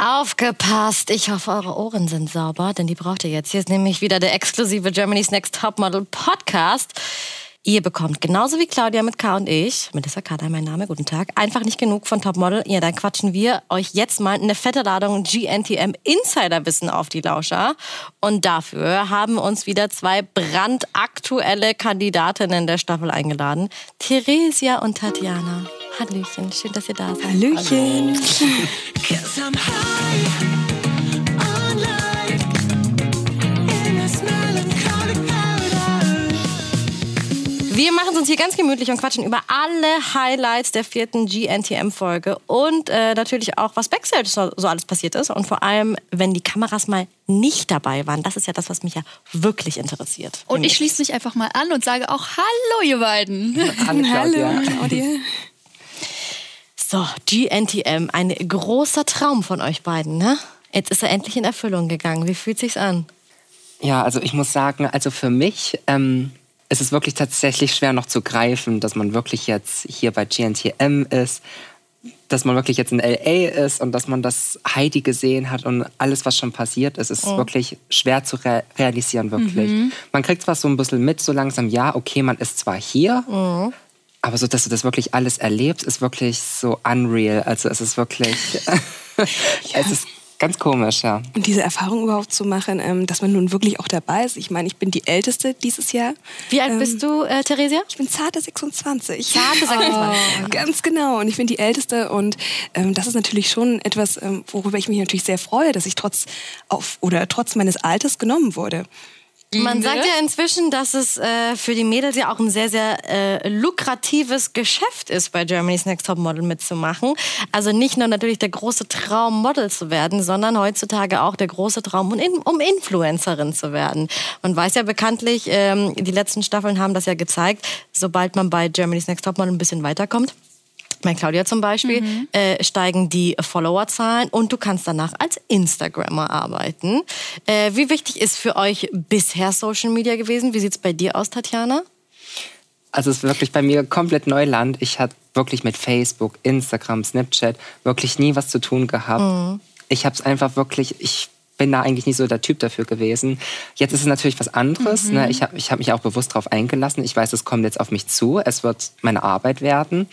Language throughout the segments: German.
Aufgepasst! Ich hoffe, eure Ohren sind sauber, denn die braucht ihr jetzt. Hier ist nämlich wieder der exklusive Germany's Next Topmodel Podcast. Ihr bekommt genauso wie Claudia mit K und ich, Melissa Kader, mein Name, guten Tag, einfach nicht genug von Topmodel. Ja, dann quatschen wir euch jetzt mal eine fette Ladung GNTM Insiderwissen auf die Lauscher. Und dafür haben uns wieder zwei brandaktuelle Kandidatinnen der Staffel eingeladen. Theresia und Tatjana. Hallöchen, schön, dass ihr da seid. Hallöchen. Wir machen es uns hier ganz gemütlich und quatschen über alle Highlights der vierten GNTM-Folge und äh, natürlich auch, was Backstage so, so alles passiert ist und vor allem, wenn die Kameras mal nicht dabei waren. Das ist ja das, was mich ja wirklich interessiert. Und ich schließe mich einfach mal an und sage auch Hallo, ihr beiden. Hallo, Claudia. So, GNTM, ein großer Traum von euch beiden, ne? Jetzt ist er endlich in Erfüllung gegangen. Wie fühlt sich's an? Ja, also ich muss sagen, also für mich ähm, ist es wirklich tatsächlich schwer noch zu greifen, dass man wirklich jetzt hier bei GNTM ist, dass man wirklich jetzt in LA ist und dass man das Heidi gesehen hat und alles, was schon passiert ist, ist Oh. wirklich schwer zu re realisieren, wirklich. Man kriegt zwar so ein bisschen mit, so langsam, ja, okay, man ist zwar hier, aber so, dass du das wirklich alles erlebst, ist wirklich so unreal. Also es ist wirklich, es ist ganz komisch, ja. Und diese Erfahrung überhaupt zu machen, ähm, dass man nun wirklich auch dabei ist. Ich meine, ich bin die Älteste dieses Jahr. Wie alt Ähm, bist du, äh, Theresia? Ich bin zarte 26. Zarte 26. Ganz genau. Und ich bin die Älteste. Und ähm, das ist natürlich schon etwas, ähm, worüber ich mich natürlich sehr freue, dass ich trotz auf oder trotz meines Alters genommen wurde. Man sagt ja inzwischen, dass es äh, für die Mädels ja auch ein sehr, sehr äh, lukratives Geschäft ist, bei Germany's Next Top Model mitzumachen. Also nicht nur natürlich der große Traum, Model zu werden, sondern heutzutage auch der große Traum, um, um Influencerin zu werden. Man weiß ja bekanntlich, ähm, die letzten Staffeln haben das ja gezeigt, sobald man bei Germany's Next Top Model ein bisschen weiterkommt, bei Claudia zum Beispiel, äh, steigen die Followerzahlen und du kannst danach als Instagrammer arbeiten. Äh, wie wichtig ist für euch bisher Social Media gewesen? Wie sieht's bei dir aus, Tatjana? Also es ist wirklich bei mir komplett Neuland. Ich hatte wirklich mit Facebook, Instagram, Snapchat wirklich nie was zu tun gehabt. Ich habe es einfach wirklich, ich bin da eigentlich nicht so der Typ dafür gewesen. Jetzt ist es natürlich was anderes. Ne? Ich habe ich hab mich auch bewusst darauf eingelassen. Ich weiß, es kommt jetzt auf mich zu. Es wird meine Arbeit werden.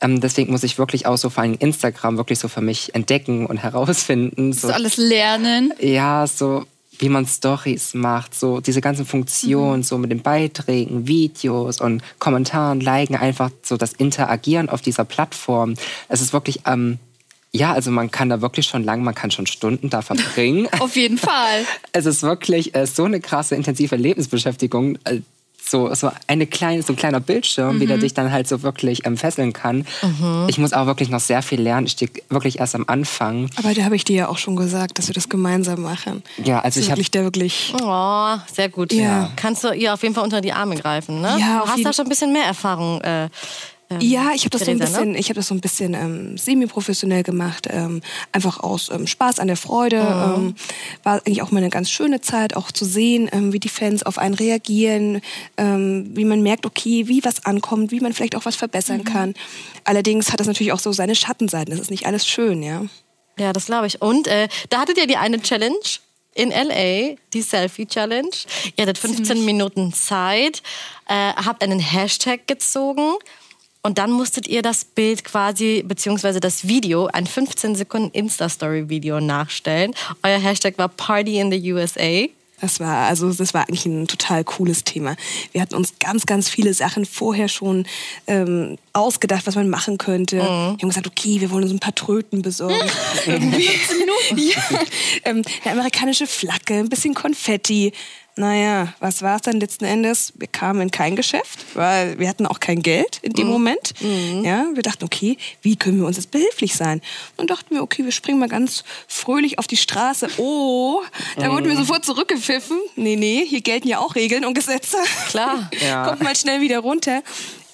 Ähm, deswegen muss ich wirklich auch so vor allem Instagram wirklich so für mich entdecken und herausfinden. So alles lernen. ja, so wie man Stories macht, so diese ganzen Funktionen, so mit den Beiträgen, Videos und Kommentaren, Liken, einfach so das Interagieren auf dieser Plattform. Es ist wirklich, ähm, ja, also man kann da wirklich schon lang, man kann schon Stunden da verbringen. Auf jeden Fall. es ist wirklich äh, so eine krasse, intensive Lebensbeschäftigung. Äh, so, so, eine kleine, so ein kleiner Bildschirm, wie der dich dann halt so wirklich ähm, fesseln kann. Ich muss auch wirklich noch sehr viel lernen. Ich stehe wirklich erst am Anfang. Aber da habe ich dir ja auch schon gesagt, dass wir das gemeinsam machen. Ja, also Das ist ich habe wirklich der wirklich. Oh, sehr gut. Ja. Kannst du ihr auf jeden Fall unter die Arme greifen, ne? Ja, du auf hast da jeden- schon ein bisschen mehr Erfahrung. Äh, ähm, Ja, ich habe das so ein ne? bisschen, ich habe das so ein bisschen ähm, semi-professionell gemacht, ähm, einfach aus ähm, Spaß an der Freude. Ähm, war eigentlich auch mal eine ganz schöne Zeit, auch zu sehen, ähm, wie die Fans auf einen reagieren, ähm, wie man merkt, okay, wie was ankommt, wie man vielleicht auch was verbessern kann. Allerdings hat das natürlich auch so seine Schattenseiten. Das ist nicht alles schön, ja. Ja, das glaube ich. Und äh, da hattet ihr die eine Challenge in LA, die Selfie Challenge. Ihr hattet 15 Minuten Zeit, äh, habt einen Hashtag gezogen und dann musstet ihr das Bild quasi, beziehungsweise das Video, ein 15 Sekunden Insta-Story-Video nachstellen. Euer Hashtag war Party in the USA. Das war, also, das war eigentlich ein total cooles Thema. Wir hatten uns ganz, ganz viele Sachen vorher schon ähm, ausgedacht, was man machen könnte. Wir haben gesagt, okay, wir wollen uns ein paar Tröten besorgen. Ja. ähm, eine amerikanische Flagge, ein bisschen Konfetti. Naja, was war es dann letzten Endes? Wir kamen in kein Geschäft, weil wir hatten auch kein Geld in dem Moment. Ja, wir dachten, okay, wie können wir uns jetzt behilflich sein? Und dachten wir, okay, wir springen mal ganz fröhlich auf die Straße. Oh, da wurden wir sofort zurückgepfiffen. Nee, nee, hier gelten ja auch Regeln und Gesetze. Klar. Ja. Kommt mal schnell wieder runter.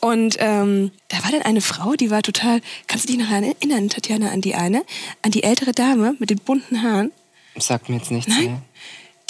Und ähm, da war dann eine Frau, die war total, kannst du dich noch erinnern, Tatjana, an die eine? An die ältere Dame mit den bunten Haaren? Sagt mir jetzt nichts Nein? mehr.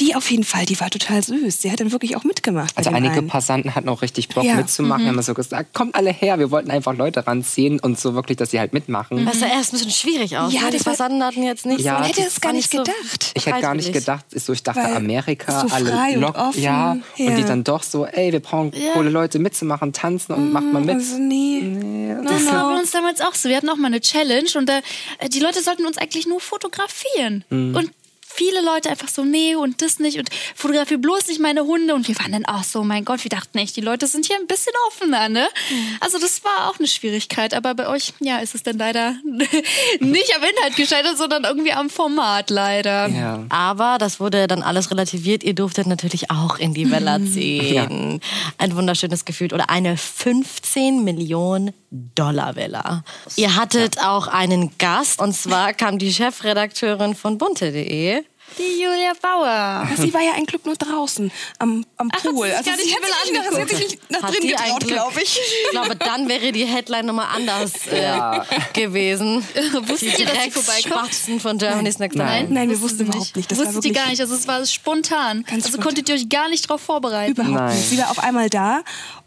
Die auf jeden Fall, die war total süß. Sie hat dann wirklich auch mitgemacht. Also einige einen. Passanten hatten auch richtig Bock Ja. mitzumachen. haben so gesagt, kommt alle her, wir wollten einfach Leute ranziehen und so wirklich, dass sie halt mitmachen. Das sah erst ein bisschen schwierig aus. Ja, ne? die das Passanten hatten jetzt nicht Ja, so. Man hätte das es gar nicht so gedacht. Ich hätte gar nicht gedacht, ist so, ich dachte Weil Amerika, so alle und lock, offen, ja, ja. und die dann doch so, ey, wir brauchen Ja. coole Leute mitzumachen, tanzen und macht mal mit. Also nee. Das war bei uns damals auch so. Wir hatten auch mal eine Challenge und äh, die Leute sollten uns eigentlich nur fotografieren. Und viele Leute einfach so, nee und das nicht und fotografiere bloß nicht meine Hunde. Und wir waren dann auch so, mein Gott, wir dachten echt, die Leute sind hier ein bisschen offener, ne? Also das war auch eine Schwierigkeit. Aber bei euch, ja, ist es dann leider nicht am Inhalt gescheitert, sondern irgendwie am Format leider. Ja. Aber das wurde dann alles relativiert. Ihr durftet natürlich auch in die Villa ziehen. Ein wunderschönes Gefühl. Oder eine 15 Millionen Dollar Villa. Ihr hattet auch einen Gast. Und zwar kam die Chefredakteurin von bunte.de. Die Julia Bauer. Sie war ja ein Glück nur draußen am, am Ach, hat Pool. Also nicht sie die hat sich nicht nach- sie hat sich nicht nach Hat drin getraut, glaube ich. Ich glaube, dann wäre die Headline nochmal anders äh, gewesen. Wusstet die ihr, dass sie vorbeikommt? Von Germany's Next Nein. Nein, wir Wussten überhaupt nicht. Das Wusstet war ihr gar nicht. Also es war spontan. Ganz also spontan. konntet ihr euch gar nicht darauf vorbereiten. überhaupt Nein. nicht. Sie war auf einmal da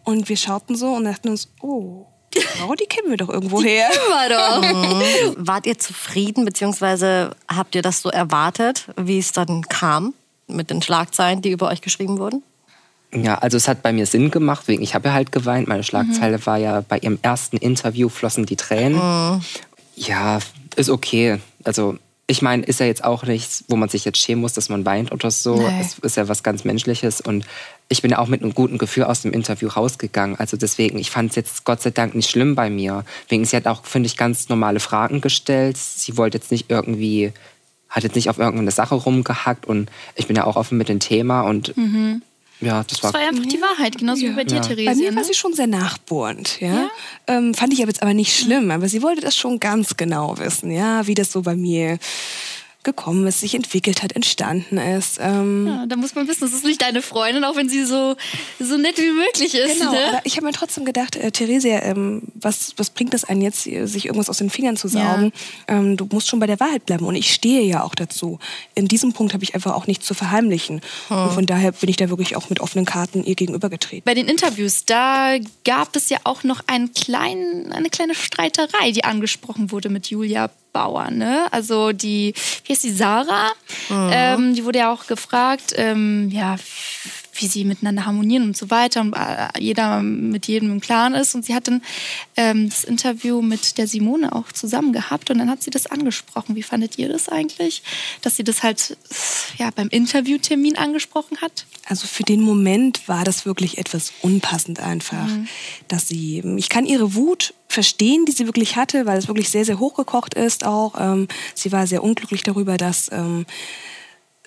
und wir schauten so und dachten uns, oh, die Frau, die kennen wir doch irgendwo her. War doch. Wart ihr zufrieden, beziehungsweise habt ihr das so erwartet, wie es dann kam mit den Schlagzeilen, die über euch geschrieben wurden? Ja, also es hat bei mir Sinn gemacht, wegen ich habe ja halt geweint. Meine Schlagzeile war ja bei ihrem ersten Interview flossen die Tränen. Ja, ist okay. Also ich meine, ist ja jetzt auch nichts, wo man sich jetzt schämen muss, dass man weint oder so. Nee. Es ist ja was ganz Menschliches und ich bin ja auch mit einem guten Gefühl aus dem Interview rausgegangen. Also deswegen, ich fand es jetzt Gott sei Dank nicht schlimm bei mir. Wegen sie hat auch, finde ich, ganz normale Fragen gestellt. Sie wollte jetzt nicht irgendwie, hat jetzt nicht auf irgendeine Sache rumgehackt und ich bin ja auch offen mit dem Thema und ja, das war Das war einfach die Wahrheit, genauso wie bei dir, Ja. Theresia. Bei mir war ne? sie schon sehr nachbohrend, ja. Ähm, fand ich aber jetzt aber nicht schlimm, aber sie wollte das schon ganz genau wissen, ja, wie das so bei mir gekommen ist, sich entwickelt hat, entstanden ist. Ähm, Ja, da muss man wissen, das ist nicht deine Freundin, auch wenn sie so, so nett wie möglich ist. Genau, ne? aber ich habe mir trotzdem gedacht, äh, Theresia, ähm, was, was bringt es einen jetzt, äh, sich irgendwas aus den Fingern zu saugen? Ähm, du musst schon bei der Wahrheit bleiben und ich stehe ja auch dazu. In diesem Punkt habe ich einfach auch nichts zu verheimlichen. Und von daher bin ich da wirklich auch mit offenen Karten ihr gegenübergetreten. Bei den Interviews, da gab es ja auch noch einen kleinen, eine kleine Streiterei, die angesprochen wurde mit Julia Bauer. Ne? Also die, wie heißt die, Sarah? Ähm, die wurde ja auch gefragt, ähm, ja, wie sie miteinander harmonieren und so weiter und äh, jeder mit jedem im Klaren ist. Und sie hat dann ähm, das Interview mit der Simone auch zusammen gehabt und dann hat sie das angesprochen. Wie fandet ihr das eigentlich, dass sie das halt ja, beim Interviewtermin angesprochen hat? Also für den Moment war das wirklich etwas unpassend einfach, dass sie, ich kann ihre Wut verstehen, die sie wirklich hatte, weil es wirklich sehr, sehr hochgekocht ist auch. Ähm, sie war sehr unglücklich darüber, dass ähm,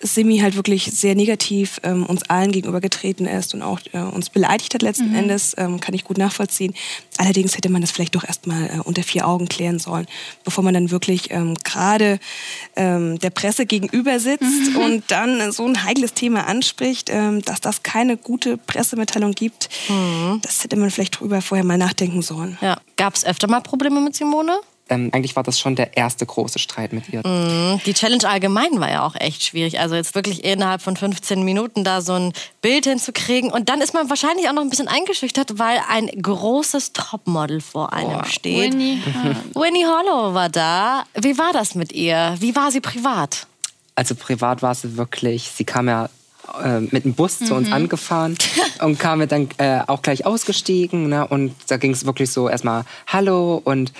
Simi halt wirklich sehr negativ ähm, uns allen gegenübergetreten ist und auch äh, uns beleidigt hat letzten Endes, ähm, kann ich gut nachvollziehen. Allerdings hätte man das vielleicht doch erstmal äh, unter vier Augen klären sollen, bevor man dann wirklich ähm, gerade ähm, der Presse gegenüber sitzt und dann so ein heikles Thema anspricht, ähm, dass das keine gute Pressemitteilung gibt. Das hätte man vielleicht drüber vorher mal nachdenken sollen. Ja. Gab es öfter mal Probleme mit Simone? Ähm, eigentlich war das schon der erste große Streit mit ihr. Die Challenge allgemein war ja auch echt schwierig. Also jetzt wirklich innerhalb von 15 Minuten da so ein Bild hinzukriegen. Und dann ist man wahrscheinlich auch noch ein bisschen eingeschüchtert, weil ein großes Topmodel vor einem steht. Winnie. Winnie Hollow war da. Wie war das mit ihr? Wie war sie privat? Also privat war sie wirklich, sie kam ja äh, mit dem Bus zu uns angefahren und kam ja dann äh, auch gleich ausgestiegen. Ne? Und da ging es wirklich so erstmal Hallo und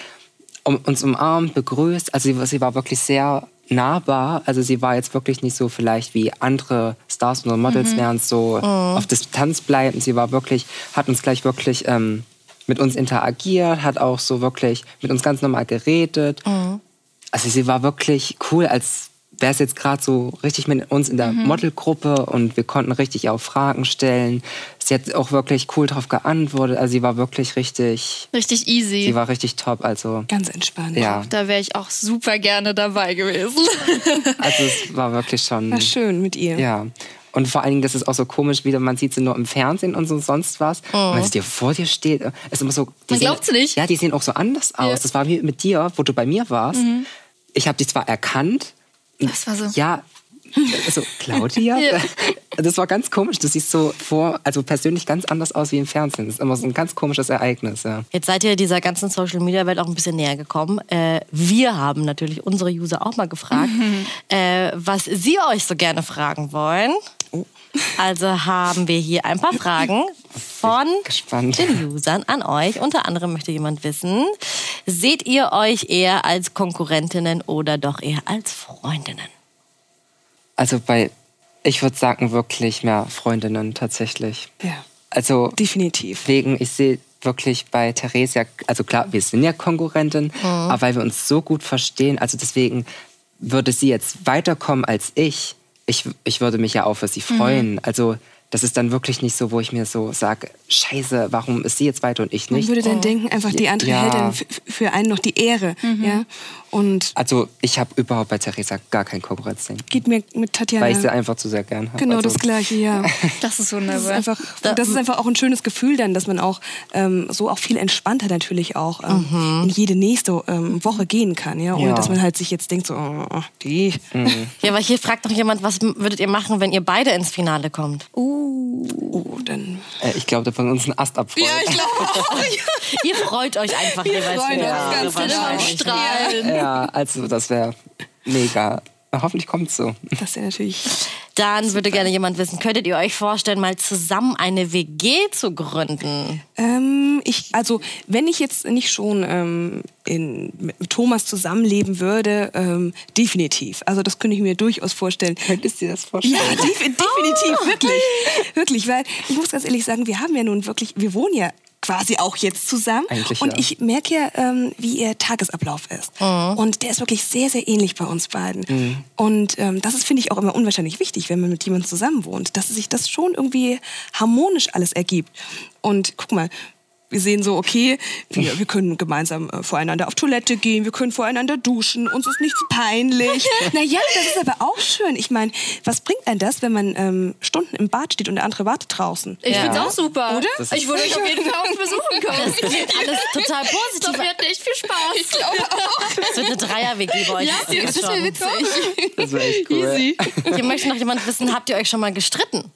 um, uns umarmt, begrüßt. Also sie, sie war wirklich sehr nahbar. Also sie war jetzt wirklich nicht so vielleicht wie andere Stars oder Models wären so auf Distanz bleiben. Sie war wirklich, hat uns gleich wirklich ähm, mit uns interagiert, hat auch so wirklich mit uns ganz normal geredet. Also sie war wirklich cool, als wäre es jetzt gerade so richtig mit uns in der Modelgruppe und wir konnten richtig auch Fragen stellen. Sie hat auch wirklich cool drauf geantwortet. Also sie war wirklich richtig, Richtig easy. sie war richtig top. Also Ganz entspannt. ja, da wäre ich auch super gerne dabei gewesen. also es war wirklich schon, War schön mit ihr. ja. Und vor allen Dingen, das ist auch so komisch, wieder man sieht sie nur im Fernsehen und so sonst was. Und wenn sie dir vor dir steht, ist immer so. die Oh. Man sehen- glaubt's nicht. Ja, die sehen auch so anders aus. Ja. Mhm. Das war wie mit dir, wo du bei mir warst. Ich habe dich zwar erkannt, Das war so. Ja, Also Claudia? Das war ganz komisch. Du siehst so vor, also persönlich ganz anders aus wie im Fernsehen. Das ist immer so ein ganz komisches Ereignis. Ja. Jetzt seid ihr dieser ganzen Social Media Welt auch ein bisschen näher gekommen. Äh, wir haben natürlich unsere User auch mal gefragt, äh, was sie euch so gerne fragen wollen. Also haben wir hier ein paar Fragen von den Usern an euch. Unter anderem möchte jemand wissen, seht ihr euch eher als Konkurrentinnen oder doch eher als Freundinnen? Also bei, ich würde sagen, wirklich mehr Freundinnen tatsächlich. Ja, Also definitiv. Deswegen, ich sehe wirklich bei Theresia, also klar, wir sind ja Konkurrenten, aber weil wir uns so gut verstehen, also deswegen würde sie jetzt weiterkommen als ich. Ich, ich würde mich ja auch für sie freuen. Also das ist dann wirklich nicht so, wo ich mir so sage, scheiße, warum ist sie jetzt weiter und ich Man nicht? würde dann denken, einfach die andere Ja. hält dann für einen noch die Ehre. Ja? Und Also ich habe überhaupt bei Theresa gar kein Konkurrenzdenken, geht mir mit Tatjana weil ich sie einfach zu sehr gern habe. genau also, das Gleiche, ja. Das ist Das ist, wunderbar. einfach, das ist einfach auch ein schönes Gefühl dann, dass man auch ähm, so auch viel entspannter natürlich auch ähm, in jede nächste ähm, Woche gehen kann, ja, ohne Ja. dass man halt sich jetzt denkt so, oh, oh, die. Ja, aber hier fragt noch jemand, was würdet ihr machen, wenn ihr beide ins Finale kommt? Oh, dann. Äh, ich glaube, da von uns ein Ast abfreut. glaube Ihr freut euch einfach Wir jeweils freuen für uns ganz genau. Strahlen. ja, also das wäre mega. Hoffentlich kommt so. Das ist ja natürlich. Dann würde gerne jemand wissen, könntet ihr euch vorstellen, mal zusammen eine WG zu gründen? Ähm, ich, also, wenn ich jetzt nicht schon ähm, in, mit Thomas zusammenleben würde, ähm, definitiv. Also, das könnte ich mir durchaus vorstellen. Könntest du dir das vorstellen? Ja, def definitiv, wirklich. Wirklich, weil ich muss ganz ehrlich sagen, wir haben ja nun wirklich, wir wohnen ja quasi auch jetzt zusammen. Eigentlich und ja. ich merke ja, ähm, wie ihr Tagesablauf ist. Und der ist wirklich sehr, sehr ähnlich bei uns beiden. Und ähm, das ist, finde ich, auch immer unwahrscheinlich wichtig, wenn man mit jemandem zusammen wohnt, dass sich das schon irgendwie harmonisch alles ergibt. Und guck mal, wir sehen so, okay, wir, wir können gemeinsam äh, voreinander auf Toilette gehen, wir können voreinander duschen, uns ist nichts peinlich. naja, das ist aber auch schön. Ich meine, was bringt einem das, wenn man ähm, Stunden im Bad steht und der andere wartet draußen? Ich Ja. find's auch super. Oder? Das Ich würde euch auf jeden Fall auch besuchen kommen. Klingt alles total Ich positiv. glaube, wir hatten echt viel Spaß. Ich glaube Es wird eine Dreier-WG bei euch. Ja, das ich das schon. wäre witzig. Das wäre echt cool. Hier möchte noch jemand wissen, habt ihr euch schon mal gestritten?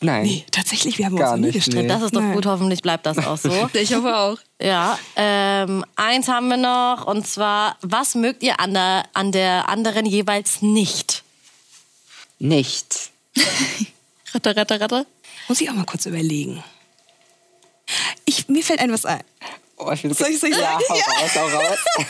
Nein. Nee, tatsächlich, wir haben Gar uns nie nicht, gestritten. nee. Das ist doch Nein. gut, hoffentlich bleibt das auch so. Ich hoffe auch. Ja, ähm, eins haben wir noch und zwar, was mögt ihr an der, an der anderen jeweils nicht? Nicht. Ratter, ratter, ratter. Muss ich auch mal kurz überlegen. Ich, mir fällt ein was ein. Oh, ich Soll ich- soll ich ja, sagen? hau Ja. raus, hau raus.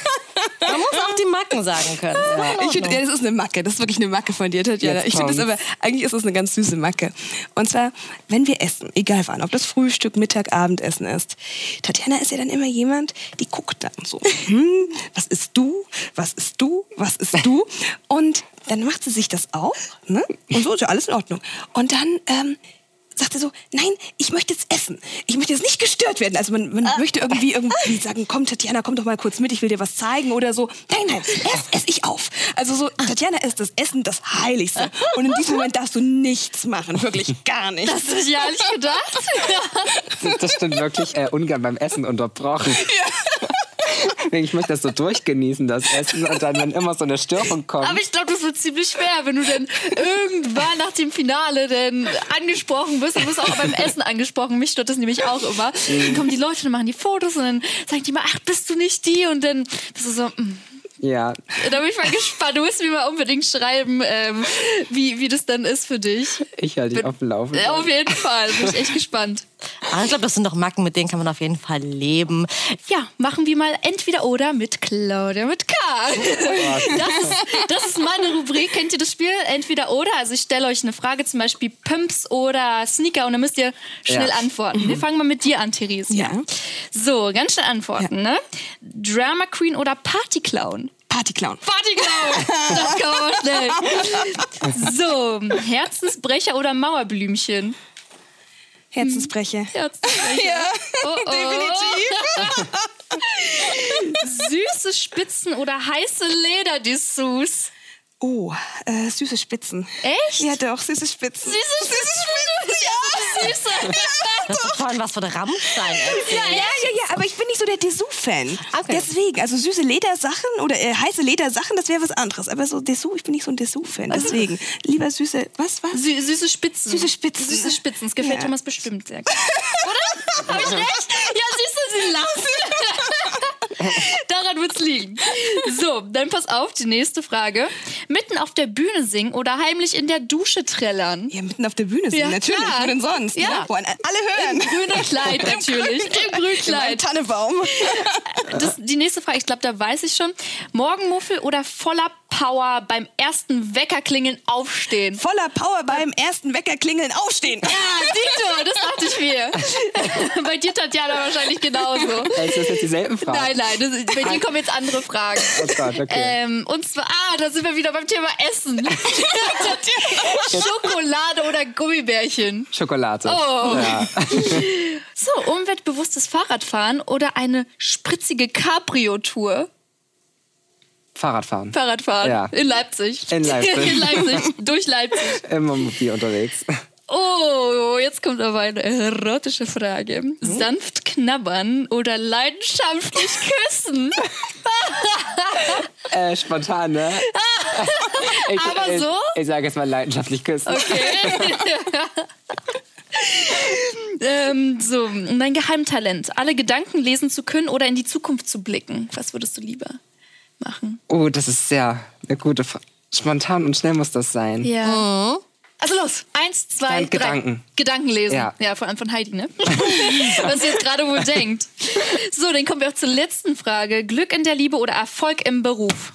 Man muss auch die Macken sagen können. Ja. Ich finde, ja, das ist eine Macke. Das ist wirklich eine Macke von dir, Tatjana. Jetzt Ich finde das aber, eigentlich ist das eine ganz süße Macke. Und zwar, wenn wir essen, egal wann, ob das Frühstück, Mittag, Abendessen ist. Tatjana ist ja dann immer jemand, die guckt dann so, hm, was isst du? Was isst du? Was isst du? Und dann macht sie sich das auch, ne? Und so ist ja alles in Ordnung. Und dann, ähm, sagt er so, nein, ich möchte jetzt essen. Ich möchte jetzt nicht gestört werden. Also man, man möchte irgendwie irgendwie sagen, komm Tatjana, komm doch mal kurz mit, ich will dir was zeigen oder so. Nein, nein, ess, ess ich auf. Also so, Tatjana ist das Essen das Heiligste. Und in diesem Moment darfst du nichts machen, wirklich gar nichts. Das ich ja nicht gedacht. Das, das stimmt wirklich äh, ungern beim Essen unterbrochen. Ich möchte das so durchgenießen, das Essen. Und dann, wenn immer so eine Störung kommt. Aber ich glaube, das wird ziemlich schwer, wenn du dann irgendwann nach dem Finale dann angesprochen wirst. Du wirst auch beim Essen angesprochen. Mich stört das nämlich auch immer. Dann kommen die Leute und machen die Fotos und dann sagen die mal, ach, bist du nicht die? Und dann bist du so, mm. ja, da bin ich mal gespannt. Du musst mir mal unbedingt schreiben, ähm, wie, wie das dann ist für dich. ich halte dich auf dem Laufenden. Auf jeden Fall. Bin ich echt gespannt. Aber ich glaube, das sind doch Macken, mit denen kann man auf jeden Fall leben. Ja, machen wir mal entweder oder mit Claudia mit K. Das ist, das ist meine Rubrik. Kennt ihr das Spiel? Entweder oder. Also ich stelle euch eine Frage, zum Beispiel Pumps oder Sneaker und dann müsst ihr schnell Ja. antworten. Wir fangen mal mit dir an, Therese. Ja. So, ganz schnell antworten, ne? Drama Queen oder Party Clown? Partyclown. Party Clown! Das kann man schnell. So, Herzensbrecher oder Mauerblümchen? Herzensbrecher. Herzensbrecher. Ja, Oh, oh. definitiv. Süße Spitzen oder heiße Lederdessous? Oh, äh, süße Spitzen. Echt? Ja, doch, süße Spitzen. Süße Spitzen? ja. Süße. Das ist vorhin was von der Rammstein erzählt. Ja, ja, ja, aber ich bin nicht so der Dessous-Fan. Okay. Deswegen, also süße Ledersachen oder äh, heiße Ledersachen, das wäre was anderes. Aber so Dessous, ich bin nicht so ein Dessous-Fan. Deswegen, lieber süße, was, was? Sü süße Spitzen. Süße Spitzen. Süße Spitzen. Das gefällt Ja. Thomas bestimmt sehr gut. Oder? Hab ich recht? Ja, du, sie lacht. Daran wird's liegen. So, dann pass auf, die nächste Frage. Mitten auf der Bühne singen oder heimlich in der Dusche trällern? Ja, mitten auf der Bühne sind, Ja, natürlich, klar. wo denn sonst? Ja. Wo an- alle hören. Grüner Kleid natürlich. Im Im Grünkleid. Tannebaum. Das, die nächste Frage, ich glaube, da weiß ich schon. Morgenmuffel oder voller Power beim ersten Weckerklingeln aufstehen? Voller Power beim ersten Wecker klingeln, aufstehen. Ja, Dito, das dachte ich mir. Bei dir, Tatjana, wahrscheinlich genauso. Ey, Ist das jetzt dieselben Fragen? Nein, nein, das, ist- bei dir kommen jetzt andere Fragen. Oh Gott, okay. Ähm, und zwar, ah, da sind wir wieder beim Thema Essen. Schokolade oder Gummibärchen? Schokolade. Oh. Ja. So, umweltbewusstes Fahrradfahren oder eine spritzige Cabrio-Tour? Fahrradfahren. Fahrradfahren Ja. in Leipzig. In Leipzig. in Leipzig, durch Leipzig. Immer mobil unterwegs. Oh, jetzt kommt aber eine erotische Frage. Sanft knabbern oder leidenschaftlich küssen? Äh, spontan, ne? Ich, Aber ich, so? Ich sage jetzt mal leidenschaftlich küssen. Okay. ähm, so, mein Geheimtalent. Alle Gedanken lesen zu können oder in die Zukunft zu blicken. Was würdest du lieber machen? Oh, das ist sehr eine gute Frage. Spontan und schnell muss das sein. Ja. Also los. Eins, zwei, Dann drei. Gedanken. Gedanken lesen. Ja. ja vor allem von Heidi, ne? Was sie jetzt gerade wohl denkt. So, dann kommen wir auch zur letzten Frage. Glück in der Liebe oder Erfolg im Beruf?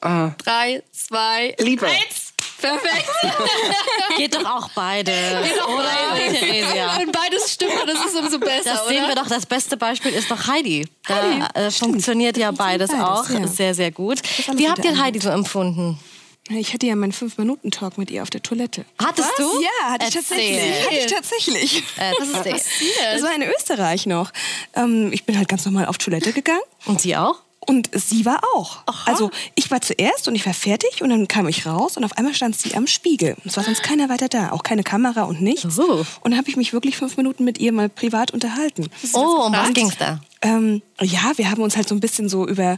Ah, Drei, zwei, Liebe. eins. Perfekt. Geht doch auch beide. doch oder, beide. Theresia? Und beides stimmt das ist umso besser, Das oder? sehen wir doch. Das beste Beispiel ist doch Heidi. Da äh, funktioniert ja beides, beides, auch ja. sehr, sehr gut. Wie habt ihr Heidi so empfunden? Ich hatte ja meinen 5-Minuten-Talk mit ihr auf der Toilette. Hattest du? Ja, hatte ich Erzähl. tatsächlich. Hatte ich tatsächlich. Äh, das war in Österreich noch. Ähm, ich bin halt ganz normal auf Toilette gegangen. Und sie auch? Und sie war auch. Also ich war zuerst und ich war fertig und dann kam ich raus und auf einmal stand sie am Spiegel. Es war sonst keiner weiter da, auch keine Kamera und nichts. Oh. Und dann habe ich mich wirklich fünf Minuten mit ihr mal privat unterhalten. Oh, um was ging's da? Ähm, ja, wir haben uns halt so ein bisschen so über.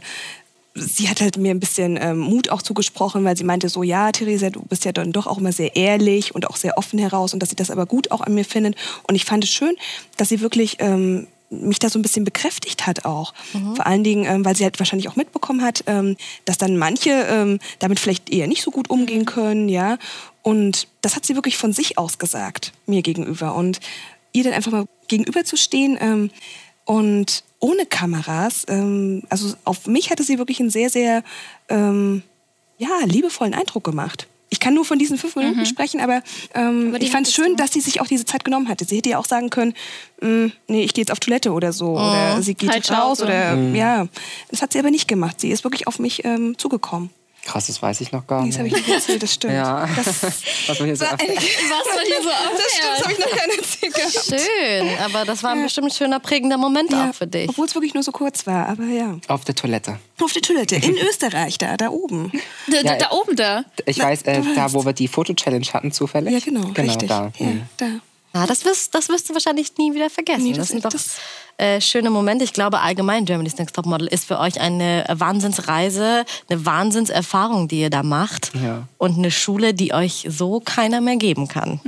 Sie hat halt mir ein bisschen ähm, Mut auch zugesprochen, weil sie meinte so, ja, Theresa, du bist ja dann doch auch immer sehr ehrlich und auch sehr offen heraus und dass sie das aber gut auch an mir findet. Und ich fand es schön, dass sie wirklich ähm, mich da so ein bisschen bekräftigt hat auch. Vor allen Dingen, ähm, weil sie halt wahrscheinlich auch mitbekommen hat, ähm, dass dann manche ähm, damit vielleicht eher nicht so gut umgehen können, ja. Und das hat sie wirklich von sich aus gesagt, mir gegenüber. Und ihr dann einfach mal gegenüber zu stehen ähm, und ohne Kameras, ähm, also auf mich hatte sie wirklich einen sehr, sehr ähm, ja, liebevollen Eindruck gemacht. Ich kann nur von diesen fünf Minuten sprechen, aber, ähm, Aber ich fand es schön, du. dass sie sich auch diese Zeit genommen hatte. Sie hätte ja auch sagen können, "Mm, nee, ich gehe jetzt auf Toilette oder so. Oder sie geht Halt jetzt raus. Oder, ja. Das hat sie aber nicht gemacht. Sie ist wirklich auf mich ähm, zugekommen. Krass, das weiß ich noch gar Nee, nicht. Das habe ich nicht erzählt, das stimmt. Ja. Das, Was man hier so Was man hier so das stimmt, das habe ich noch keiner erzählt gehabt. Schön, aber das war ein bestimmt schöner, prägender Moment Ja, auch für dich. Obwohl es wirklich nur so kurz war, aber ja. Auf der Toilette. Auf der Toilette in Österreich, da, da oben. Da, da, Ja, da oben da. Ich weiß, äh, da wo wir die Foto-Challenge hatten, zufällig. Ja, genau, Genau, richtig. da. Ja, Mhm. da. Ja, das wirst, das wirst du wahrscheinlich nie wieder vergessen. Nee, das, das- sind doch das- äh, schöne Momente. Ich glaube allgemein, Germany's Next Topmodel ist für euch eine Wahnsinnsreise, eine Wahnsinnserfahrung, die ihr da macht. Ja. Und eine Schule, die euch so keiner mehr geben kann.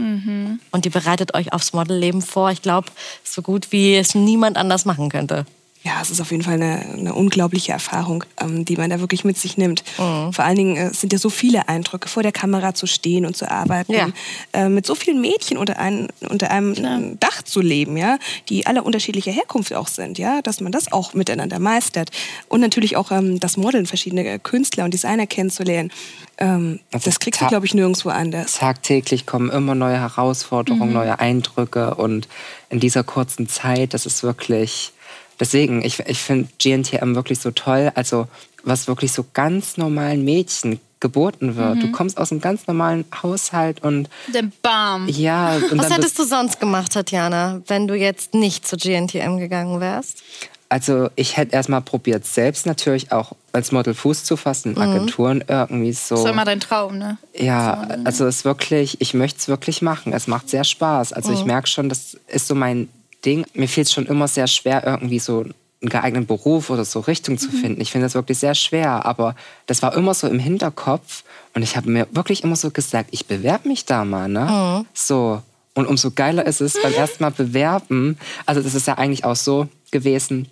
Und die bereitet euch aufs Modelleben vor. Ich glaube, so gut wie es niemand anders machen könnte. Ja, es ist auf jeden Fall eine, eine unglaubliche Erfahrung, ähm, die man da wirklich mit sich nimmt. Mhm. Vor allen Dingen äh, sind ja so viele Eindrücke, vor der Kamera zu stehen und zu arbeiten, Ja. äh, mit so vielen Mädchen unter, ein, unter einem Dach zu leben, ja, die alle unterschiedlicher Herkunft auch sind, ja, dass man das auch miteinander meistert und natürlich auch ähm, das Modeln, verschiedene Künstler und Designer kennenzulernen. Ähm, Also das kriegst du, glaube ich, nirgendwo anders. Tagtäglich kommen immer neue Mhm. Herausforderungen, neue Eindrücke und in dieser kurzen Zeit, das ist wirklich. Deswegen, ich, ich finde GNTM wirklich so toll. Also, was wirklich so ganz normalen Mädchen geboten wird. Mhm. Du kommst aus einem ganz normalen Haushalt und Der Bam. ja. Und Was hättest du sonst gemacht, Tatjana, wenn du jetzt nicht zu GNTM gegangen wärst? Also ich hätte erstmal probiert, selbst natürlich auch als Model Fuß zu fassen, Mhm. Agenturen irgendwie so. Das ist immer dein Traum, ne? Ja, also es ist wirklich, ich möchte es wirklich machen. Es macht sehr Spaß. Also Mhm. ich merke schon, das ist so mein Ding. Mir fehlt es schon immer sehr schwer, irgendwie so einen geeigneten Beruf oder so Richtung zu finden. Ich finde das wirklich sehr schwer, aber das war immer so im Hinterkopf und ich habe mir wirklich immer so gesagt, ich bewerbe mich da mal, ne? So. Und umso geiler ist es beim ersten Mal bewerben. Also das ist ja eigentlich auch so gewesen,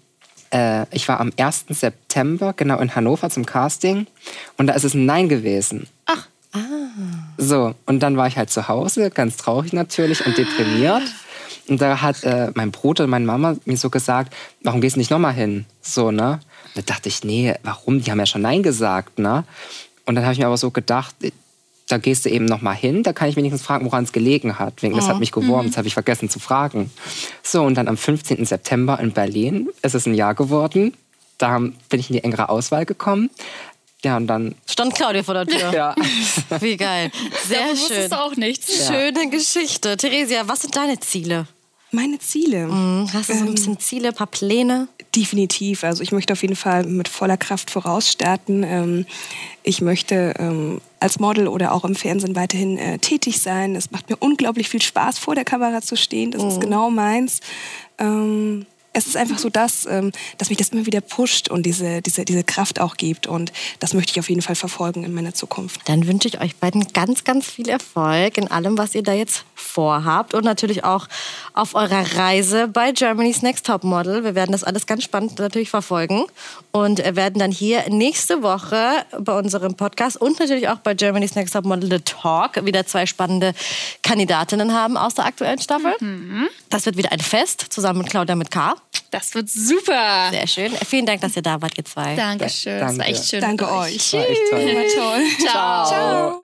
äh, ich war am 1. September genau in Hannover zum Casting und da ist es ein Nein gewesen. Ach. So, und dann war ich halt zu Hause, ganz traurig natürlich und deprimiert. Und da hat äh, mein Bruder und meine Mama mir so gesagt, warum gehst du nicht nochmal hin? So, ne? Da dachte ich, nee, warum? Die haben ja schon Nein gesagt, ne? Und dann habe ich mir aber so gedacht, da gehst du eben nochmal hin, da kann ich wenigstens fragen, woran es gelegen hat. Wegen, das hat mich gewurmt, das habe ich vergessen zu fragen. So, und dann am 15. September in Berlin, es ist ein Jahr geworden, da bin ich in die engere Auswahl gekommen. Ja, und dann, Stand Claudia vor der Tür. ja. Wie geil. Sehr Davon schön. wusstest du auch nichts. Schöne Geschichte. Theresia, was sind deine Ziele? Meine Ziele. Hm, Hast du so ein bisschen Ziele, ein paar Pläne? Definitiv. Also ich möchte auf jeden Fall mit voller Kraft vorausstarten. Ähm, ich möchte ähm, als Model oder auch im Fernsehen weiterhin äh, tätig sein. Es macht mir unglaublich viel Spaß, vor der Kamera zu stehen. Das ist genau meins. Ähm, es ist einfach so das, ähm, dass mich das immer wieder pusht und diese, diese, diese Kraft auch gibt. Und das möchte ich auf jeden Fall verfolgen in meiner Zukunft. Dann wünsche ich euch beiden ganz, ganz viel Erfolg in allem, was ihr da jetzt vorhabt und natürlich auch auf eurer Reise bei Germany's Next Top Model. Wir werden das alles ganz spannend natürlich verfolgen und werden dann hier nächste Woche bei unserem Podcast und natürlich auch bei Germany's Next Top Model The Talk wieder zwei spannende Kandidatinnen haben aus der aktuellen Staffel. Das wird wieder ein Fest zusammen mit Claudia mit K. Das wird super. Sehr schön. Vielen Dank, dass ihr da wart, ihr zwei. Dankeschön. Das war Danke. echt schön. Danke euch. War echt toll. Immer toll. Ciao. Ciao.